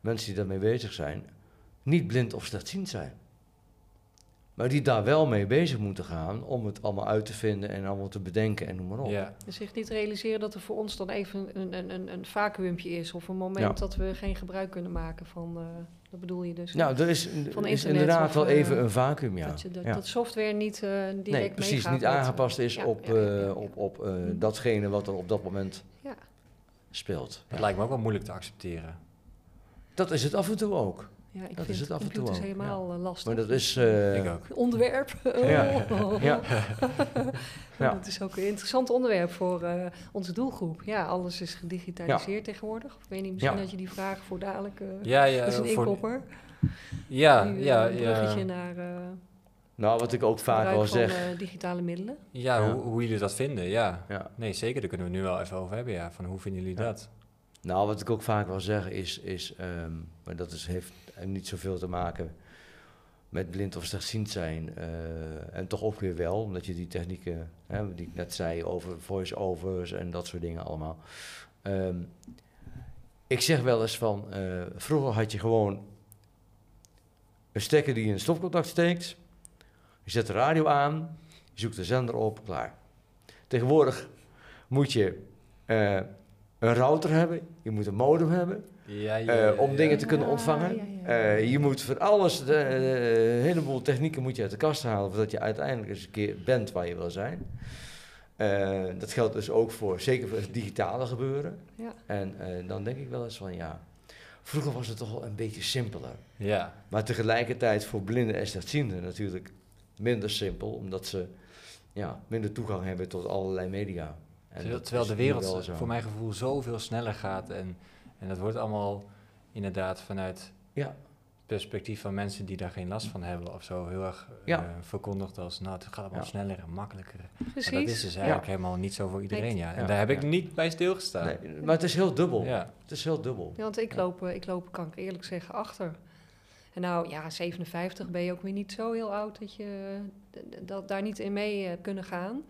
mensen die daarmee bezig zijn, niet blind of slechtziend zijn. Maar die daar wel mee bezig moeten gaan om het allemaal uit te vinden en allemaal te bedenken en noem maar op. ja. Dus zich niet realiseren dat er voor ons dan even een, een, een, een vacuümpje is. Of een moment Ja. dat we geen gebruik kunnen maken van, eh, dat bedoel je dus. Nou, er is, Van is inderdaad of, wel eh, even een vacuüm, ja. Dat, je, dat, ja. dat software niet eh direct nee, precies, meegaat niet aangepast is ja, op, ja, ja, eh, ja, ja. op, op eh, Mhm. datgene wat er op dat moment Ja. speelt. Het lijkt me ook wel moeilijk te accepteren. Dat is het af en toe ook. Ja, ik Dat vind is het af en toe helemaal eh, lastig. Maar dat is... eh, Ik ook. Onderwerp. Ja, ja. Ja. Dat is ook een interessant onderwerp voor eh, onze doelgroep. Ja, alles is gedigitaliseerd tegenwoordig. Ik weet niet, misschien Ja. had je die vraag voor dadelijk. eh Ja, ja. dat is een voor- inkopper. Ja, Nu, ja, een bruggetje ja. naar eh Nou, wat ik ook vaak van zeg... eh, digitale middelen. Ja, Ja. Hoe, hoe jullie dat vinden, ja. Ja. Nee, zeker, daar kunnen we nu wel even over hebben, ja. Van hoe vinden jullie Ja. dat? Nou, wat ik ook vaak wel zeg is... is ehm, maar dat is, heeft niet zoveel te maken met blind of slechtziend zijn. eh, en toch ook weer wel, omdat je die technieken... Hè, die ik net zei over voice-overs en dat soort dingen allemaal... Ehm, ik zeg wel eens van... eh, vroeger had je gewoon een stekker die in een stopcontact steekt... Je zet de radio aan, je zoekt de zender op, klaar. Tegenwoordig moet je eh, een router hebben, je moet een modem hebben Ja, eh, om dingen te kunnen ontvangen. ja, ja. Eh, je moet van alles, de, de- een heleboel technieken moet je uit de kast halen voordat je uiteindelijk eens een keer bent waar je wil zijn. Eh, dat geldt dus ook voor, zeker voor het digitale gebeuren. Ja. En eh, dan denk ik wel eens van ja, vroeger was het toch wel een beetje simpeler. Ja, Maar tegelijkertijd voor blinden en slechtzienden natuurlijk minder simpel, omdat ze ja, minder toegang hebben tot allerlei media. En terwijl, terwijl de wereld voor mijn gevoel zoveel sneller gaat. En, en dat wordt allemaal inderdaad vanuit Ja, het perspectief van mensen die daar geen last van hebben of zo heel erg eh, verkondigd als nou het gaat allemaal Ja. sneller en makkelijker. Precies. Maar dat is dus eigenlijk helemaal niet zo voor iedereen, ja. En Ja. daar heb ik Ja. niet bij stilgestaan. nee, maar het is heel dubbel. Ja, Het is heel dubbel. Ja, want ik loop, eh, ik loop, kan ik eerlijk zeggen, achter. En nou ja, 57 ben je ook weer niet zo heel oud dat je dat daar niet in mee hebt kunnen gaan.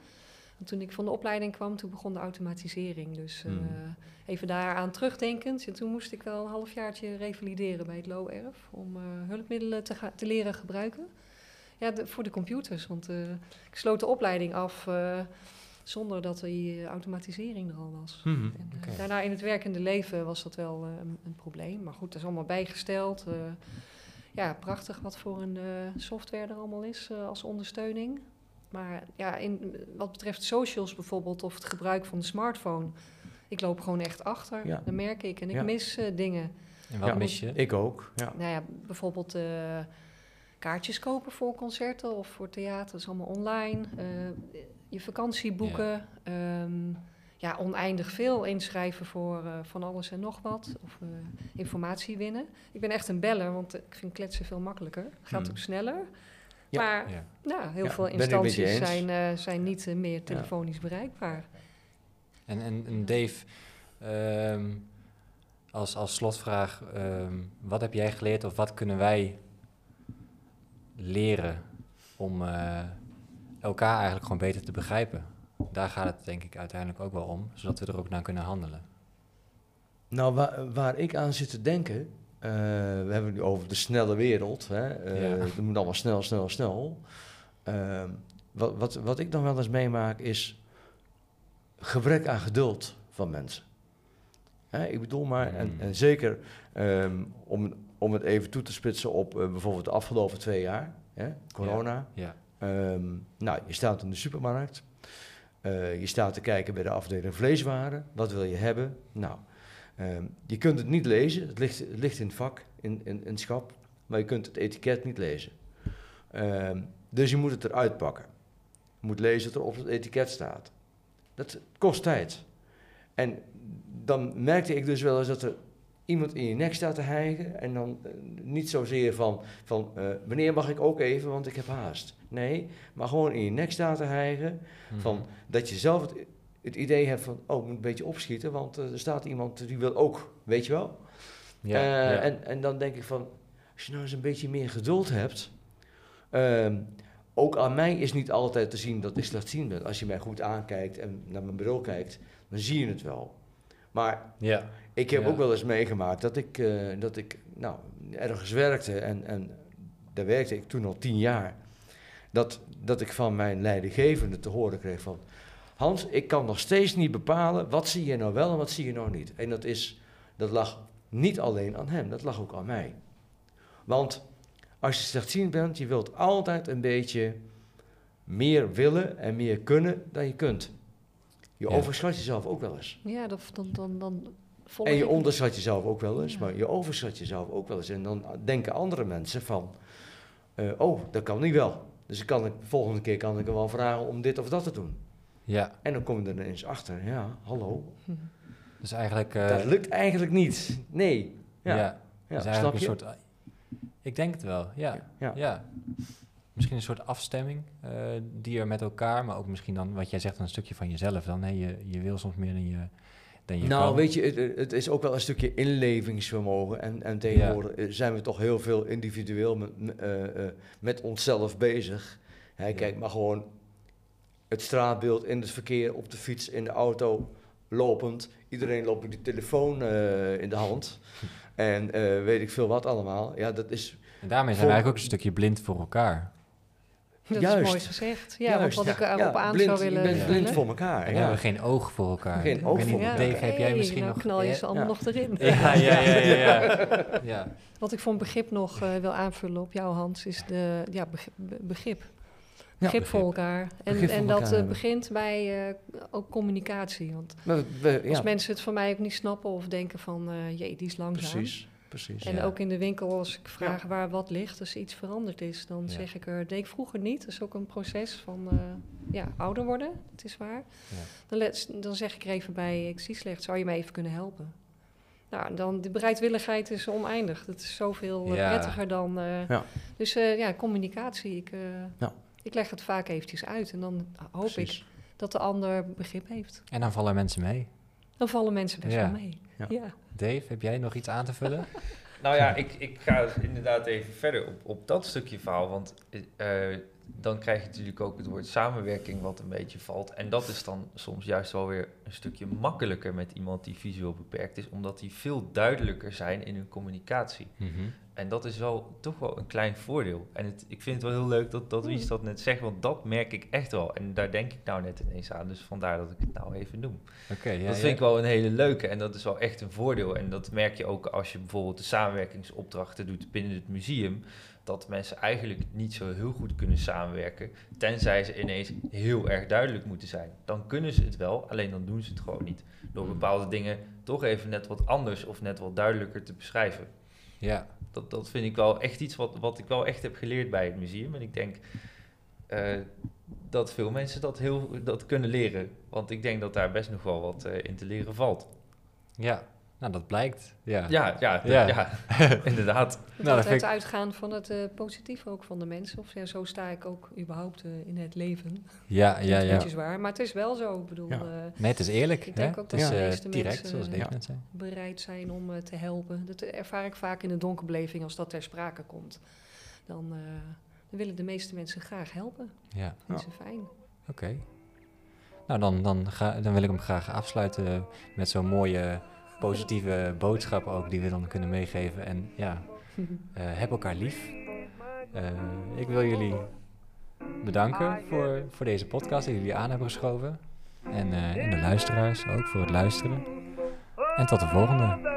Want toen ik van de opleiding kwam, toen begon de automatisering. Dus eh, Hmm. even daaraan terugdenkend. En toen moest ik wel een halfjaartje revalideren bij het LOERF om eh, hulpmiddelen te, te leren gebruiken. Ja, de- voor de computers. Want eh, ik sloot de opleiding af eh, zonder dat die eh, automatisering er al was. Mhm. En, eh, Oké. Daarna in het werkende leven was dat wel eh, een, een probleem. Maar goed, dat is allemaal bijgesteld. eh. ja, prachtig wat voor een eh, software er allemaal is eh, als ondersteuning. Maar ja, in, wat betreft socials bijvoorbeeld of het gebruik van de smartphone... ik loop gewoon echt achter. Ja. Dat merk ik. En ik Ja. mis eh, dingen. En wat Ja. mis je? Ik ook, ja. Nou ja, bijvoorbeeld eh, kaartjes kopen voor concerten of voor theater. Dat is allemaal online. Eh, je vakantie boeken. Ehm, ja, oneindig veel inschrijven voor eh, van alles en nog wat. Of eh, informatie winnen. Ik ben echt een beller, want ik vind kletsen veel makkelijker. Gaat Hmm. ook sneller. Ja. Maar Ja. nou, heel Ja, veel instanties zijn, eh, zijn niet eh, meer telefonisch bereikbaar. En, en, en Dave, ehm, als, als slotvraag, ehm, wat heb jij geleerd of wat kunnen wij leren om eh, elkaar eigenlijk gewoon beter te begrijpen? Daar gaat het denk ik uiteindelijk ook wel om, zodat we er ook naar kunnen handelen. Nou, waar, waar ik aan zit te denken, eh, we hebben het nu over de snelle wereld. Hè? Ja. Het moet allemaal snel, snel, snel. Ehm, wat, wat, wat ik dan wel eens meemaak is gebrek aan geduld van mensen. Hè, ik bedoel maar, en, Mm. en zeker ehm, om, om het even toe te spitsen op eh, bijvoorbeeld de afgelopen twee jaar, hè? corona. Ja, Ehm, nou, je staat in de supermarkt. Je staat te kijken bij de afdeling vleeswaren. Wat wil je hebben? Nou, ehm, je kunt het niet lezen. Het ligt, het ligt in het vak, in, in, schap. Maar je kunt het etiket niet lezen. Ehm, dus je moet het eruit pakken. Je moet lezen wat er op het etiket staat. Dat kost tijd. En dan merkte ik dus wel eens dat er iemand in je nek staat te hijgen. En dan eh, niet zozeer van, van eh, wanneer mag ik ook even, want ik heb haast. Nee, maar gewoon in je nek staat te hijgen. Van Mhm. dat je zelf het, het idee hebt van, oh, ik moet een beetje opschieten, want eh, er staat iemand die wil ook, weet je wel. ja, Eh, ja. En, en dan denk ik van, als je nou eens een beetje meer geduld hebt. ehm, ook aan mij is niet altijd te zien dat ik slechtziend ben. Als je mij goed aankijkt en naar mijn bril kijkt, dan zie je het wel. Maar ja. ik heb Ja. ook wel eens meegemaakt dat ik, eh, dat ik nou, ergens werkte en, en daar werkte ik toen al tien jaar. Dat, dat ik van mijn leidinggevende te horen kreeg van... Hans, ik kan nog steeds niet bepalen wat zie je nou wel en wat zie je nou niet. En dat, is, dat lag niet alleen aan hem, dat lag ook aan mij. Want als je slechtziend bent, je wilt altijd een beetje meer willen en meer kunnen dan je kunt. Je Ja. overschat jezelf ook wel eens. Ja, dat, dan, dan, dan volg En je ik- onderschat jezelf ook wel eens, Ja. maar je overschat jezelf ook wel eens. En dan denken andere mensen van, eh, oh, dat kan niet wel. Dus ik kan, ik- de volgende keer kan ik hem wel vragen om dit of dat te doen. Ja. En dan kom je er ineens achter, ja, hallo. Dus eigenlijk... eh, dat lukt eigenlijk niet. Nee. ja, Ja, ja, dus snap je? een soort... Ik denk het wel, ja. Ja. Ja. Misschien een soort afstemming eh, die er met elkaar, maar ook misschien dan, wat jij zegt, een stukje van jezelf dan. Hè? Je, je wil soms meer dan je, dan je Nou, kan. weet je, het, het is ook wel een stukje inlevingsvermogen. En, en tegenwoordig eh, zijn we toch heel veel individueel met, eh, eh, met onszelf bezig. Ja. Kijk maar gewoon het straatbeeld in het verkeer, op de fiets, in de auto, lopend. Iedereen loopt met die telefoon eh, in de hand. En eh, weet ik veel wat allemaal. Ja, dat is En daarmee zijn Voor- we eigenlijk ook een stukje blind voor elkaar. Dat Juist. is mooi gezegd. Ja, juist, want wat ik erop ja, aan blind, zou willen Je bent blind voor elkaar. En we ja. hebben geen oog voor elkaar. Geen Ik oog weet voor niet, elkaar. Dave, heb jij misschien nou nog... knal je Ja, ze allemaal ja. nog erin. Ja, ja, ja, ja. ja. ja. Wat ik voor een begrip nog eh, wil aanvullen op jou, Hans, is de ja, begrip. Begrip. Begrip voor elkaar. En, elkaar dat eh, begint bij eh, ook communicatie. Want we- als ja, mensen het van mij ook niet snappen of denken van, eh jee, die is langzaam. precies. precies. En Ja. ook in de winkel, als ik vraag waar wat ligt, als iets veranderd is, dan Ja. zeg ik er, deed ik vroeger niet. Dat is ook een proces van ja, ouder worden, het is waar. Ja. Dan, let- dan zeg ik er even bij, ik zie slecht, zou je me even kunnen helpen? Nou, dan de bereidwilligheid is oneindig. Dat is zoveel Ja. prettiger dan. Ja. Dus ja, communicatie. Ik, Ja. Ik leg het vaak eventjes uit en dan hoop ik dat de ander begrip heeft. En dan vallen mensen mee. Dan vallen mensen best Ja. wel mee. Ja. Ja. Dave, heb jij nog iets aan te vullen? Nou ja, ik, ik ga inderdaad even verder op, op dat stukje verhaal. Want eh, dan krijg je natuurlijk ook het woord samenwerking wat een beetje valt. En dat is dan soms juist wel weer een stukje makkelijker met iemand die visueel beperkt is. Omdat die veel duidelijker zijn in hun communicatie. Mhm. En dat is wel toch wel een klein voordeel. En het, ik vind het wel heel leuk dat, dat Wies dat net zegt, want dat merk ik echt wel. En daar denk ik nou net ineens aan, dus vandaar dat ik het nou even noem. Oké, ja, dat ja. vind ik wel een hele leuke en dat is wel echt een voordeel. En dat merk je ook als je bijvoorbeeld de samenwerkingsopdrachten doet binnen het museum. dat mensen eigenlijk niet zo heel goed kunnen samenwerken, tenzij ze ineens heel erg duidelijk moeten zijn. Dan kunnen ze het wel, alleen dan doen ze het gewoon niet. Door bepaalde dingen toch even net wat anders of net wat duidelijker te beschrijven. Ja, Dat, dat vind ik wel echt iets wat, wat ik wel echt heb geleerd bij het museum. En ik denk eh, dat veel mensen dat, heel, dat kunnen leren. Want ik denk dat daar best nog wel wat eh, in te leren valt. ja. Nou, dat blijkt. Ja. Ja, ja, Ja. ja. inderdaad. Het Nou, altijd vind ik- uitgaan van het eh positieve ook van de mensen. Of ja, zo sta ik ook überhaupt eh, in het leven. Ja, Dat ja, is ja. beetje zwaar, maar het is wel zo. Ik bedoel, Ja. eh, Nee, het is eerlijk. Ik denk hè? ook het is dat de eh, meeste direct, mensen, zoals Dave ja. net zei. bereid zijn om te helpen. Dat ervaar ik vaak in de donkerbeleving als dat ter sprake komt. Dan, eh, dan willen de meeste mensen graag helpen. Ja, Dat is fijn. oké. Nou, dan, dan, ga, dan wil ik hem graag afsluiten met zo'n mooie positieve boodschap ook die we dan kunnen meegeven. En ja, eh, heb elkaar lief. Eh, ik wil jullie bedanken voor, voor deze podcast die jullie aan hebben geschoven. En, eh, en de luisteraars ook voor het luisteren. En tot de volgende.